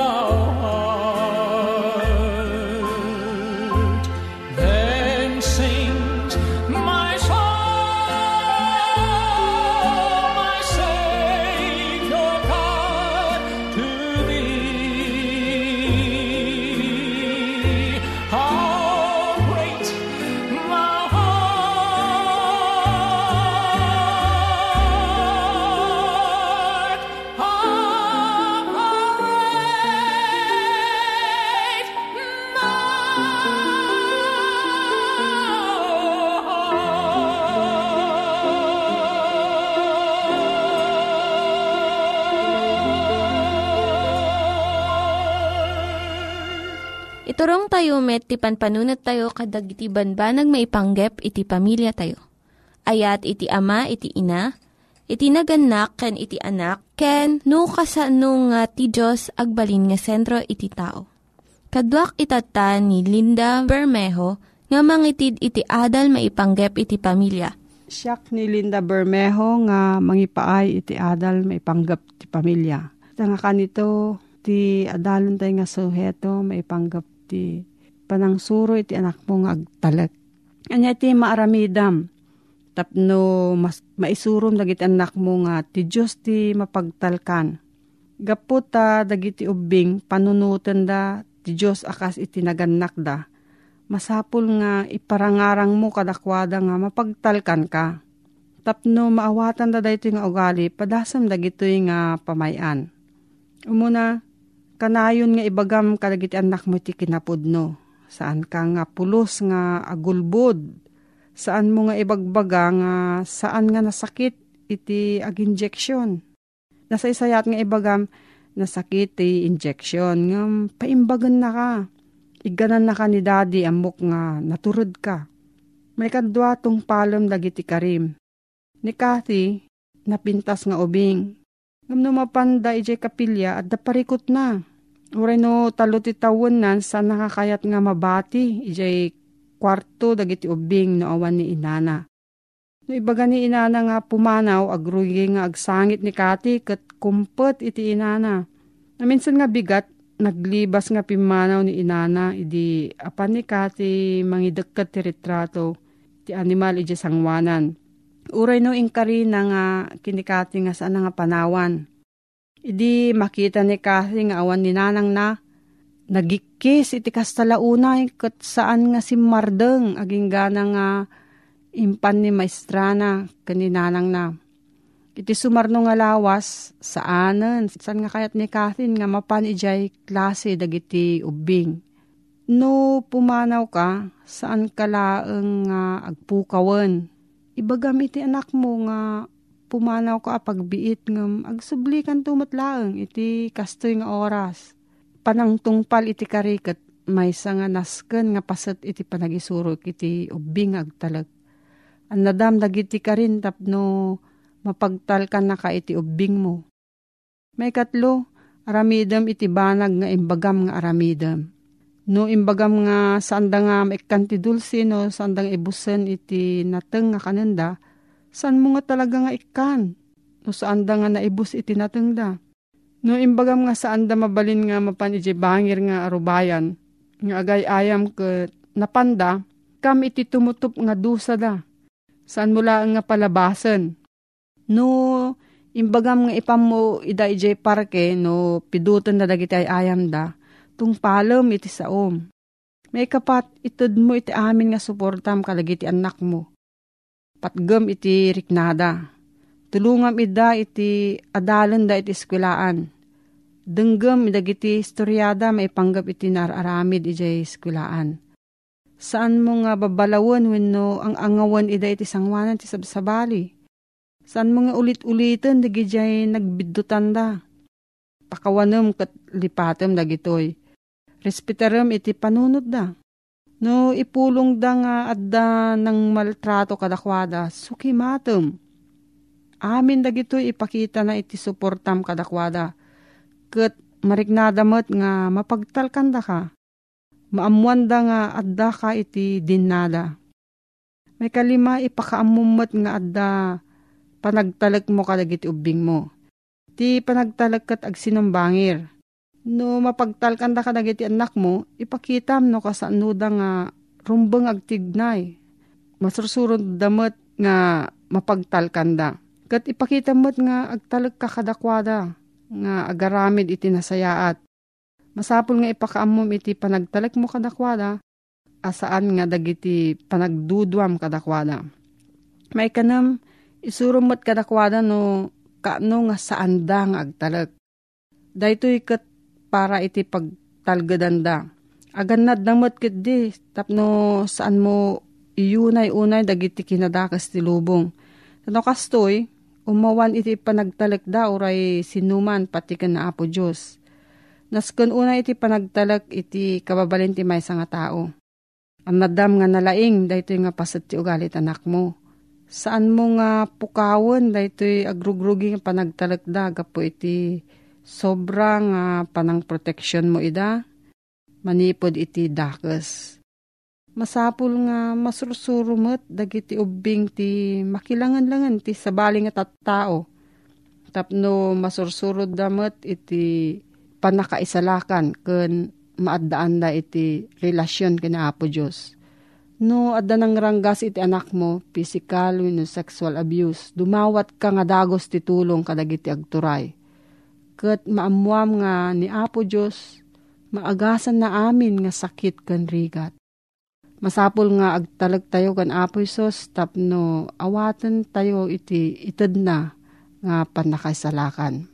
now. Tayo met, ti panpanunat tayo kadag iti banbanag maipanggep iti pamilya tayo. Ayat iti ama, iti ina, iti naganak, ken iti anak, ken no kasano nga ti Diyos agbalin nga sentro iti tao. Kaduak itata ni Linda Bermejo nga mangitid iti adal maipanggep iti pamilya. Siyak ni Linda Bermejo nga mangipaay iti adal maipanggap ti pamilya. Ita nga kanito ti adalon tayo nga suheto maipanggap ti panangsuro iti anak mo nga agtalek. Anya ti maaramidam Tapno mas maisurom dagiti anak mo nga ti Diyos ti mapagtalkan. Gaputa dagiti ubing panunutan da ti Diyos akas iti naganak da. Masapul nga iparangarang mo kadakwada nga mapagtalkan ka. Tapno maawatan da dayto nga ugali padasam dagito nga pamayan. Umuna, kanayon nga ibagam kadagiti anak mo ti kinapudno. Saan ka nga pulos nga agulbod. Saan mo nga ibagbaga nga saan nga nasakit iti ag-injection. Nasa isayat nga ibagam nasakit ti injection nga paimbagan na ka. Iganan na ka ni daddy amok nga naturod ka. May kadwa tong palom dagiti karim. Ni Kathy, napintas nga ubing. Ngam no mapanda ijay kapilya at daparikot na. Uray no talo ti tawon nan sa nakakayat nga mabati ijay kwarto dagiti ubing no awan ni inana. No ibaga ni inana nga pumanaw agrugi nga agsangit ni Kati kat kumpet iti inana. Na minsan nga bigat naglibas nga pimanaw ni inana idi apan ni Kati mangidagkat ti retrato ti animal iti sangwanan. Uray no inkari na nga kinikati nga saan nga panawan. Idi makita ni Kathy nga awan ni nanang na nagikis iti kastalaunay kat saan nga si Mardeng aging gana nga impan ni maestrana kaninanang na. Iti sumarno nga lawas saanen saan nga kayat ni Kathy nga mapan ijay klase dagiti ubing. No pumanaw ka saan kalaeng nga agpukawen. Ibagam iti anak mo nga pumanaw ka pagbiit ngam agsublikan tumatlaeng iti kastoy nga oras panang tungpal iti karikat may nga nasken nga paset iti panagisurok iti ubing agtalag. Ang nadam dagiti ka rin tapno mapagtal na ka iti ubing mo. May katlo, aramidam iti banag nga imbagam nga aramidam. No imbagam nga sanda nga maikanti dulce no sanda nga iti nateng nga kanenda, saan mo nga talaga nga ikan? No saan da nga naibus iti nateng da? No imbagam nga saan da mabalin nga mapan iti bangir nga arubayan, nga agay ayam ke napanda, kam iti tumutup nga dusa da. Saan mula nga palabasan? No imbagam nga ipam mo ida iti parke no pidutan na dagiti ay ayam da, tung palom iti saom. May kapat itod mo iti amin nga suportam kalagiti anak mo. Patgam iti riknada Tulungam ida iti adalan da iti eskwelaan. Denggem idagiti istoryada may panggap iti nararamid iti eskwelaan. Saan mo nga babalawon wenno ang angawan ida iti sangwanan ti sabsabali? Saan mo nga ulit-ulitan dagiti nagbidutan da? Pakawanem kat lipatem dagitoy. Respetarem iti panunod da. No ipulong da nga adda ng maltrato kadakwada, sukimatem amin dagito ipakita na iti suportam kadakwada. Kat marignadamat nga mapagtalkanda ka. Maamuanda nga adda ka iti dinada. May kalima ipakaamumot nga adda panagtalak mo kadagiti ubing mo. Ti panagtalak kat agsinumbangir. No mapagtalkanda ka dagiti anak mo, ipakitam no kasanuda nga rumbeng agtignay. Masursurod damat nga mapagtalkanda Kat ipakita mo't nga agtalag kakadakwada nga agaramid iti nasayaat. Masapul nga ipakaamom iti panagtalag mo kadakwada asaan nga dagiti panagdudwam kadakwada. May kanam isurumot kadakwada no kaano nga saan da nga agtalag. Dahito ikat para iti pagtalgadanda. Aganad namot kit di tapno saan mo iyunay-unay dagiti kinadakas ti lubong. Tano kastoy, umawan iti panagtalak da oray sinuman pati kan na Apo Diyos. Naskon una iti panagtalak iti kababalin ti may nga tao. Ang nadam nga nalaing dahito nga pasat ti ugalit anak mo. Saan mo nga pukawan dahito agrugrugi nga panagtalak da gapo iti sobrang uh, panang protection mo ida. Manipod iti dakes masapul nga masursurumot dagiti ubing ti makilangan-langan ti sabali nga tattao. Tapno masursurod damat iti panakaisalakan ken maaddaan da iti relasyon kina Apo Diyos. No, adda nang ranggas iti anak mo, physical wenno sexual abuse, dumawat ka nga dagos ti tulong kadagiti agturay. Ket maamuam nga ni Apo Diyos, maagasan na amin nga sakit kan rigat. Masapul nga agtalag tayo kan Apo Isos, tapno awaten tayo iti ited na nga panakaisalakan.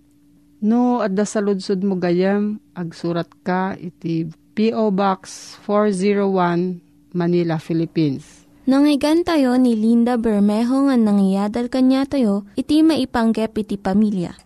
No, adda sa ludsud mo gayam, agsurat ka iti P.O. Box 401, Manila, Philippines. Nangyigan tayo ni Linda Bermejo nga nangyadal kanya tayo, iti maipanggep iti pamilya.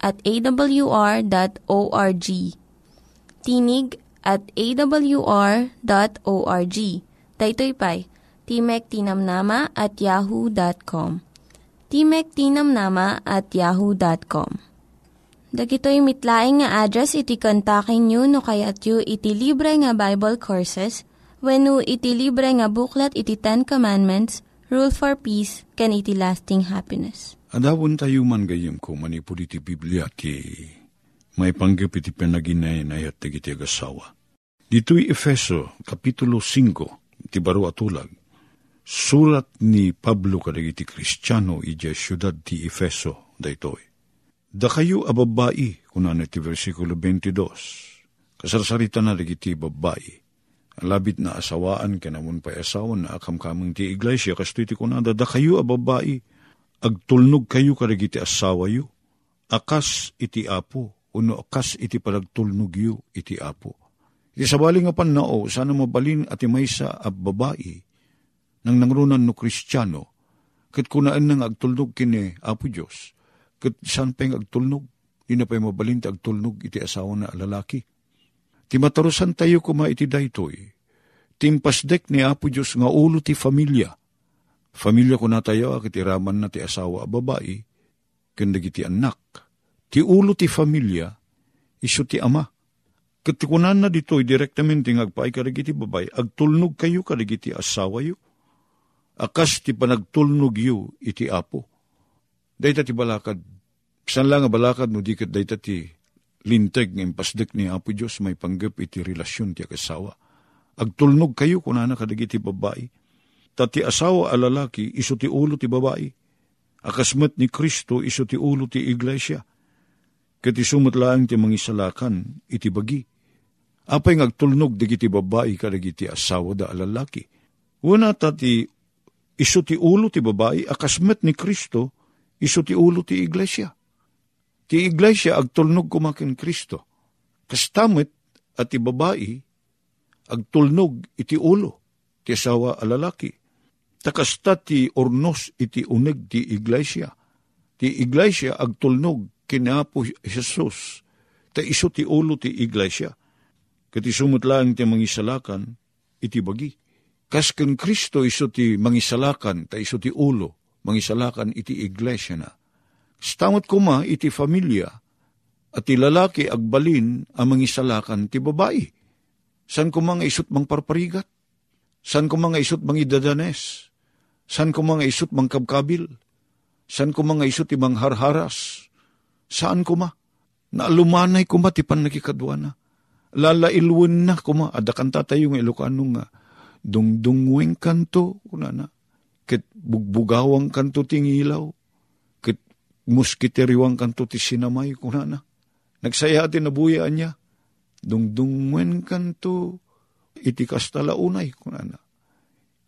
at awr.org. Tinig at awr.org. Daytoy pay, Timek Tinamnama at yahoo.com. Timek Tinamnama at yahoo.com. Dagitoy mitlaing nga address iti kontakin nyo no kayat yu iti libre nga Bible Courses when no iti libre nga buklat iti Ten Commandments, Rule for Peace, can iti lasting happiness. Adawon tayo man gayem ko manipod iti Biblia ti may panggap iti panaginay na yat iti agasawa. Dito'y Efeso, Kapitulo 5, ti baro atulag. Surat ni Pablo kadagiti Kristiyano iti syudad ti Efeso, daytoy. Da kayo ababai, kunan iti versikulo 22. Kasarsarita na dagiti babai. Labit na asawaan kanamun pa asawan na akamkamang ti iglesia kasto iti kunada. Da kayo ababai, agtulnog kayo kadagiti asawa yu. Akas iti apo, uno akas iti palagtulnog yu iti apo. Iti sabali nga panao, sana mabalin at maysa a babae, nang nangrunan no kristyano, kat kunaan nang agtulnog kini Apo Diyos, kat saan pa agtulnog, di na pa'y mabalin ti agtulnog iti asawa na lalaki. Ti matarusan tayo kuma iti daytoy, timpasdek ni Apo Diyos nga ulo ti familia, Familia ko na tayo, akit iraman na ti asawa a babae, kandag iti anak. Ti ulo ti familia, iso ti ama. Katikunan na dito, direktamente ngagpaay kadag iti babay, agtulnog kayo kadag asawa yo. Akas ti panagtulnog yo iti apo. Dayta ti balakad, san lang nga balakad no dikat dayta ti linteg ng pasdek ni Apo Diyos may panggap iti relasyon ti akasawa. Agtulnog kayo kunana kadag iti babae tati asawa a lalaki iso ti ulo ti babae. Akasmat ni Kristo iso ti ulo ti iglesia. Kati sumatlaang ti mangisalakan iti bagi. Apay ngagtulnog digiti babae kadagiti asawa da lalaki. Una tati iso ti ulo ti babae akasmat ni Kristo iso ti ulo ti iglesia. Ti iglesia agtulnog kumakin Kristo. Kastamit at ti babae agtulnog iti ulo ti asawa a lalaki takasta ti ornos iti uneg ti iglesia. Ti iglesia agtulnog kinapo Jesus, ta iso ti ulo ti iglesia. Kati sumut lang ti mangisalakan, iti bagi. Kas ken Kristo iso ti mangisalakan, ta iso ti ulo, mangisalakan iti iglesia na. Stamot kuma iti familia, at ti lalaki agbalin ang mangisalakan ti babae. San ko mga isot mang parparigat? San ko isot mang idadanes? San ko mga isot mang kabkabil? San ko mga isot ibang harharas? Saan ko ma? Naalumanay ko ma ti panakikadwana. Lalailwan na ko ma. Adakanta tayo ng Ilocano nga. Dungdungweng kanto, kunana. Kit bugbugawang kanto tingilaw. Kit muskitiriwang kanto ti sinamay, kunana. Nagsaya atin na buyaan niya. Dungdungwen kanto, iti kastalaunay, kunana.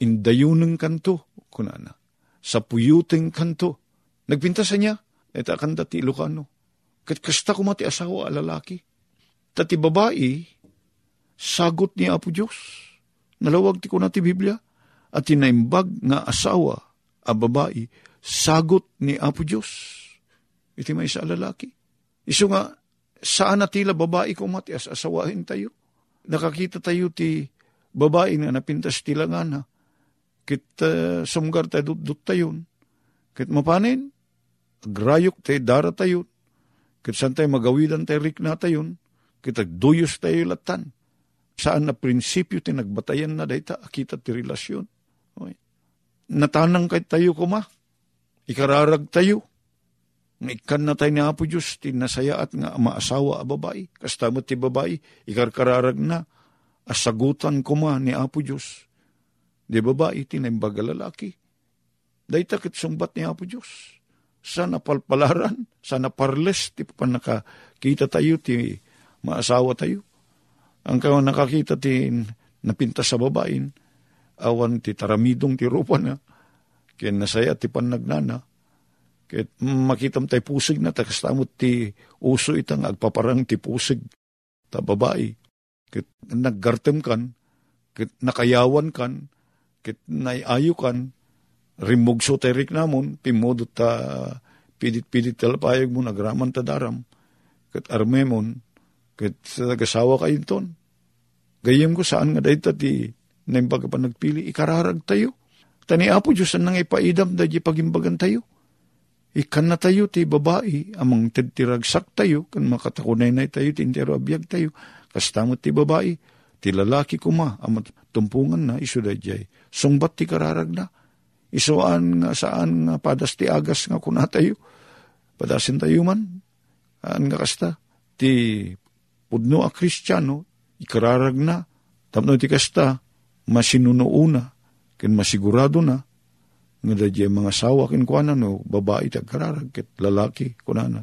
Indayuneng kanto, kunana. Sa puyuteng kanto. Nagpintasan niya, eta kanda ti Ilocano. Kat kasta ko mati asawa a lalaki. Tati babae, sagot ni Apo Diyos. Nalawag ti ko na ti Biblia. At tinaimbag nga asawa a babae, sagot ni Apo Diyos. Iti may sa lalaki. Iso nga, saan na tila babae ko mati as asawahin tayo? Nakakita tayo ti babae nga napintas tilangan ha. Kit uh, sumgar tayo dut tayon. Kit mapanin, agrayok tayo dara tayon. Kit saan tayo magawidan tayo rik na tayon. Kit agduyos tayo latan. Saan na prinsipyo tinagbatayan na dayta, akita ti relasyon. Okay. Natanang kay tayo kuma, ikararag tayo. Nga ikan na tayo ni Apo Diyos, tinasayaat nga maasawa a babae. Kastamot ti babae, ikarkararag na, asagutan kuma ni Apo Diyos. Di babae, tinimbaga lalaki. Day takit sumbat ni Apo Diyos. Sana palpalaran, sana parles, ti pa nakakita tayo, ti maasawa tayo. Ang kawan nakakita ti napinta sa babain, awan ti taramidong ti rupa na, kaya nasaya ti panagnana, kaya makitam tayo pusig na, takastamot ti uso itang agpaparang ti pusig, ta babae. Kaya naggartem kan, kaya nakayawan kan, kaya naiayo kan, rimugso terik namon, pimodot ta pidit-pidit talapayag mo, nagraman ta daram, kaya armemon, kaya nagasawa kayo ton. Gayem ko saan nga dahil ti naimbag pa nagpili, ikararag tayo. Tani apo Diyos ang nang ipaidam da pagimbagan tayo. Ikan na tayo ti babae, amang titiragsak tayo, kan makatakunay na tayo, tintero abiyag tayo, kastamot ti babae, ti lalaki kuma, amat tumpungan na, iso da jay. Sungbat ti kararag na, isuan nga saan nga padas ti agas nga kuna tayo, padasin tayo man, aan nga kasta, ti pudno a kristyano, ikararag na, tapno ti kasta, masinunuuna, ken masigurado na, nga dadya mga sawa kin kuana no, babae tagkararag, ket lalaki kunana,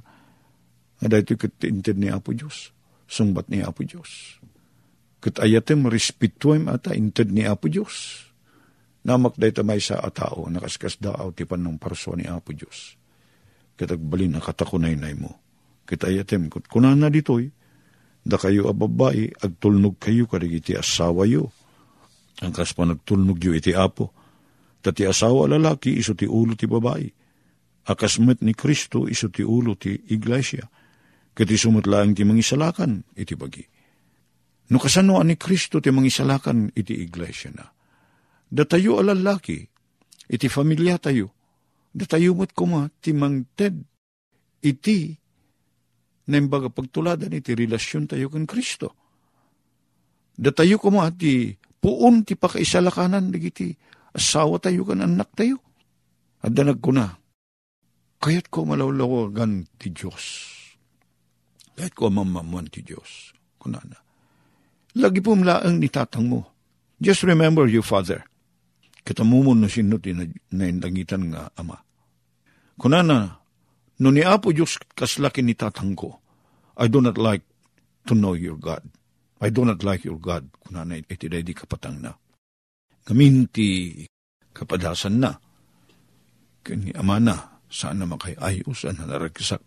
nga dahito ket inted ni Apo Diyos, sungbat ni Apo Diyos. Ket ayatem respetuem ata inted ni Apo Diyos. Namak dahito may sa atao, nakaskas daaw tipan ng parso ni Apo Diyos. Ket agbalin na katakunay na mo. Ket ayatem, kut kunana ditoy, da kayo a babae, agtulnog kayo karigiti asawa yo. Ang kas pa nagtulnog yo iti apo. Tati asawa lalaki, iso ti ulo ti babae. Akasmet ni Kristo, iso ti ulo ti iglesia. Kati sumutlaang ti mangisalakan, iti bagi. No kasanoan ni Kristo ti mangisalakan, iti iglesia na. Da tayo a lalaki, iti familia tayo. Da tayo mo't kuma, ti mangted, iti na imbaga pagtuladan iti relasyon tayo kan Kristo. Da tayo kuma ti puon ti pakaisalakanan digiti asawa tayo kan anak tayo. At danag ko na, kayat ko malawlawagan ti Diyos. Kayat ko mamamuan ti Diyos. Kunana. Lagi po mlaang ni tatang mo. Just remember you, Father. Kita mumon na sinuti na, indangitan nga ama. Kunana, no ni Apo Diyos kaslaki ni tatang ko, I do not like to know your God. I do not like your God. Kunana, iti di kapatang na. Kaminti kapadasan na. Kani ama na, saan na makayayos, na naragsak.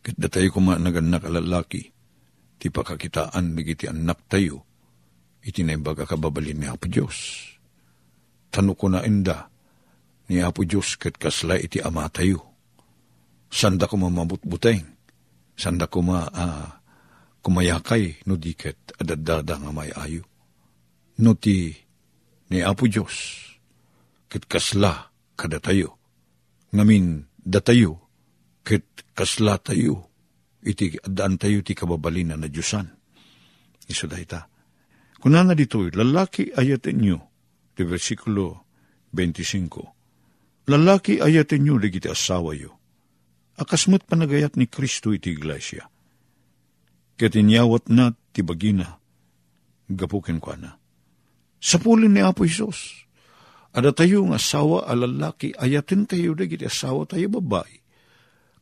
Tayo kuma naganak alalaki, ti pakakitaan nagiti anak tayo, iti na imbaga kababalin ni Apo Diyos. Tano ko na inda, ni Apo Diyos kat kasla iti ama tayo. Sanda ko mamabutbuteng, sanda ko ma uh, kumayakay no diket adadada nga may ayo. No ti ni Apo Diyos, kat kasla kada tayo. Ngamin datayo, kat kasla tayo, iti adaan tayo ti kababalina na Diyosan. Iso dahita. Kunana dito, lalaki ayatin nyo, di versikulo 25. Lalaki ayatin nyo, ligiti asawa yo. Akasmat panagayat ni Kristo iti iglesia. Katinyawat na ti bagina, gapukin kwa na. Sa pulin ni Apo Isos, ada tayo ng asawa a lalaki, ayatin tayo dagiti asawa tayo babae.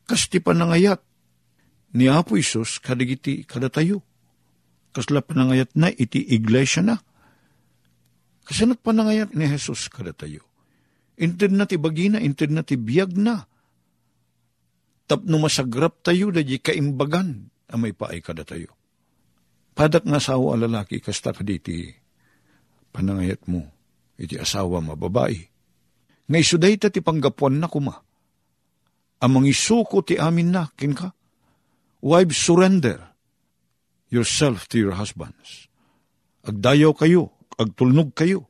Kasti panangayat ni Apo Isos kadigiti kada tayo. Kasla panangayat na iti iglesia na. Kasanat panangayat ni Jesus kada tayo. Inted na ti bagina, inted na ti biyag na. Tapno masagrap tayo da di kaimbagan amay paay kada tayo. Padak nga asawa lalaki, kasta kaditi panangayat mo, iti asawa mababae. Nga isuday ta ti panggapuan na kuma. Amang isuko ti amin na, kin ka. Wives, surrender yourself to your husbands. Agdayaw kayo, agtulnog kayo.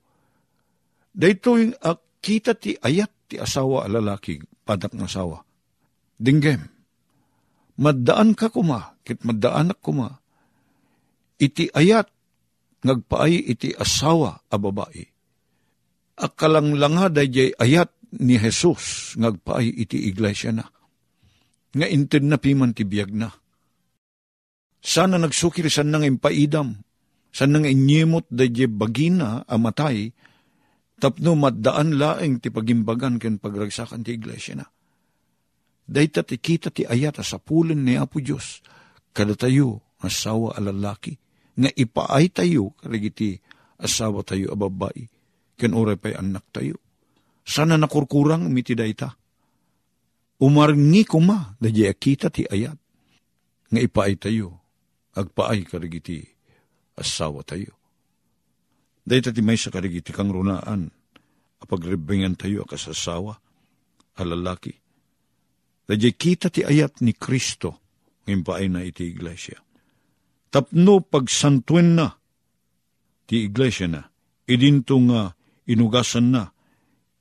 Dahito yung uh, kita ti ayat ti asawa a lalaki, padak ng asawa. Dinggem, maddaan ka kuma, kit maddaanak kuma, iti ayat, ngagpaay iti asawa a babae. Akalanglanga dayjay ayat ni Jesus, ngagpaay iti iglesia na. Nga inted na piman ti biyag na. Sana nagsukir san nang impaidam, san nang inyimot dayjay bagina amatay, tapno maddaan laeng ti pagimbagan ken pagragsakan ti iglesia na. Dayta ti kita ti ayat sa pulin ni Apo Diyos, kada tayo asawa alalaki, nga ipaay tayo karigiti asawa tayo a babae, ken oray pa'y anak tayo. Sana nakurkurang miti dayta. Umarngi kuma, dadya kita ti ayat, nga ipaay tayo, agpaay karigiti asawa tayo. Dahil ti may sa karigiti kang runaan, apagrebingan tayo akasasawa, alalaki. Dahil kita ti ayat ni Kristo, ngayon pa ay na iti iglesia. Tapno pagsantuin na, ti iglesia na, idinto nga inugasan na,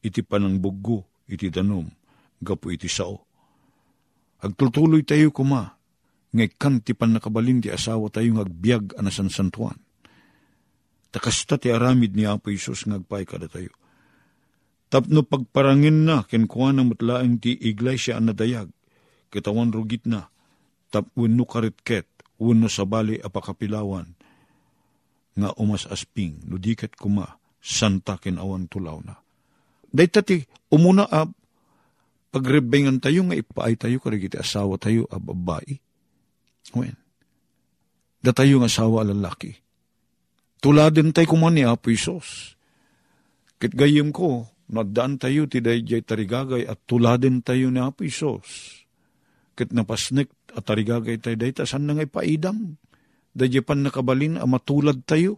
iti panang buggo, iti danom, gapo iti sao. Agtultuloy tayo kuma, ngaykan ti pan nakabalin ti asawa tayo ngagbiag anasan santuan takasta ti aramid ni Apo Isus ngagpay kada tayo. Tapno pagparangin na kenkuha na matlaang ti iglesia ang nadayag, kitawan rugit na, tap wenno karitket, wenno sabali apakapilawan, nga umas asping, nudiket kuma, santa awan tulaw na. Dahil ti, umuna ab, pagrebengan tayo nga ipaay tayo karigiti asawa tayo a babae. When? Da tayo nga asawa lalaki Tuladin tayo kuman ni Apo Isos. Kit gayim ko, nadaan tayo ti dayjay tarigagay at tuladin tayo ni Apo Isos. Kit napasnik at tarigagay tayo dayta, saan na ngay paidam? Dayjay pan nakabalin, amatulad tayo.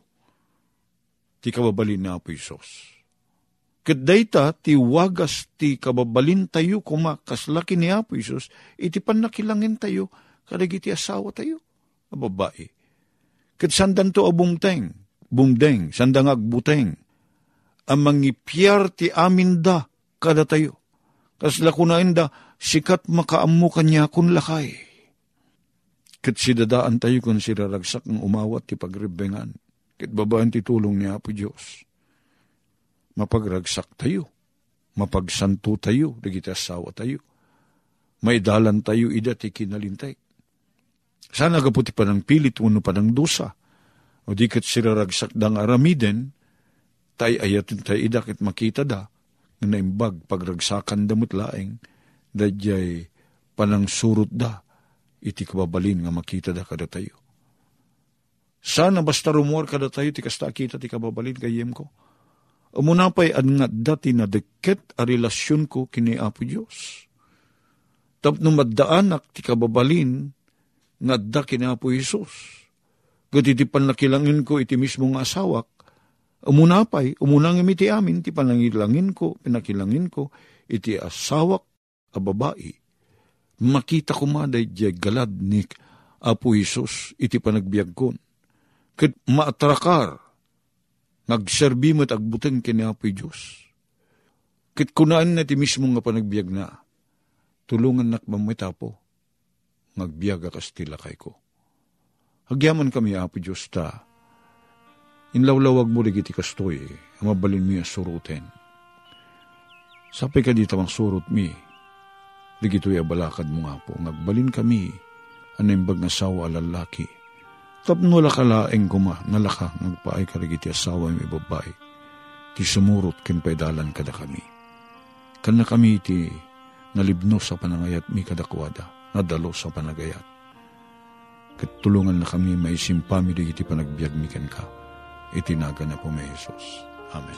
Ti kababalin ni Apo Isos. Kit dayta, ti wagas ti kababalin tayo kumakaslaki ni Apo Isos, iti pan nakilangin tayo, kadagiti asawa tayo, a babae. Kit sandan to abumteng, bumdeng, sandangag buteng, ang mangipyar ti amin da kada tayo. Kasla kunain da, sikat makaamu kanya kun lakay. Kat si dadaan tayo kung si raragsak ng umawat ti pagribengan. Kit babaan ti tulong niya po Diyos. Mapagragsak tayo. Mapagsanto tayo. Dagiti asawa tayo. May dalan tayo ida ti kinalintay. Sana gaputi pa ng pilit, uno pa ng dosa o di kat siraragsak dang aramiden, tay ayatin tay idakit makita da, nga naimbag pagragsakan damot laeng, dadyay panang surut da, iti kababalin nga makita da kada tayo. Sana basta rumor kada tayo, ti kasta kita ti kababalin kayem ko. Umuna pa'y ad nga dati na deket a relasyon ko kini Apo Diyos. Tapno maddaanak ti kababalin, nga da kini Apo Isus Gat panlakilangin ko iti mismo nga asawak, umunapay, umunang imiti amin, ti panangilangin ko, pinakilangin ko, iti asawak a babae. Makita ko maday di galad ni Apo Isus, iti panagbiag kon. Kat maatrakar, nagserbi mo't agbuteng kini Apo Diyos. Kit kunaan na ti mismo nga panagbiag na, tulungan nak mamitapo, ngagbiag akas tilakay ko Agyaman kami, Apo Diyos ta. Inlawlawag mo ligiti kastoy, mabalin mi suruten. Sapay ka dito ang surut mi, ligito'y abalakad mo nga po, ngagbalin kami, animbag nga sawa lalaki. Tapno lakalaeng kuma, nalaka, ngagpaay ka ligiti asawa mi babae, ti sumurot kin pedalan kada kami. Kana kami ti nalibno sa panangayat mi kadakwada, nadalo sa panagayat Katulungan na kami may simpami di iti panagbiagmikan ka. Itinaga na po may Jesus. Amen.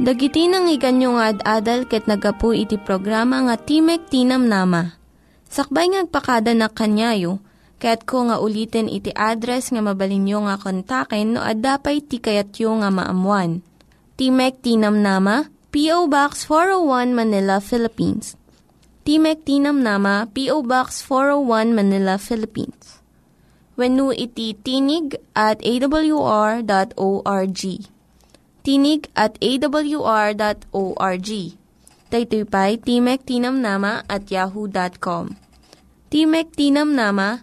Dagiti nang iganyo nga ad-adal ket nagapu iti programa nga Timek Tinam Nama. Sakbay ngagpakada na kanyayo, kaya't ko nga ulitin iti address nga mabalinyo nga kontaken no ad-dapay tikayatyo nga maamuan. Timek Tinam Nama, P.O. Box 401 Manila, Philippines Timek Tinam Nama, P.O. Box 401 Manila, Philippines. When iti tinig at awr.org. tinig at awr.org. Daytoy pa'y Timek Tinamnama at yahoo.com. Timek Tinamnama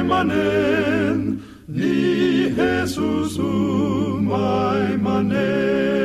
my manen, ni Jesus umay manen.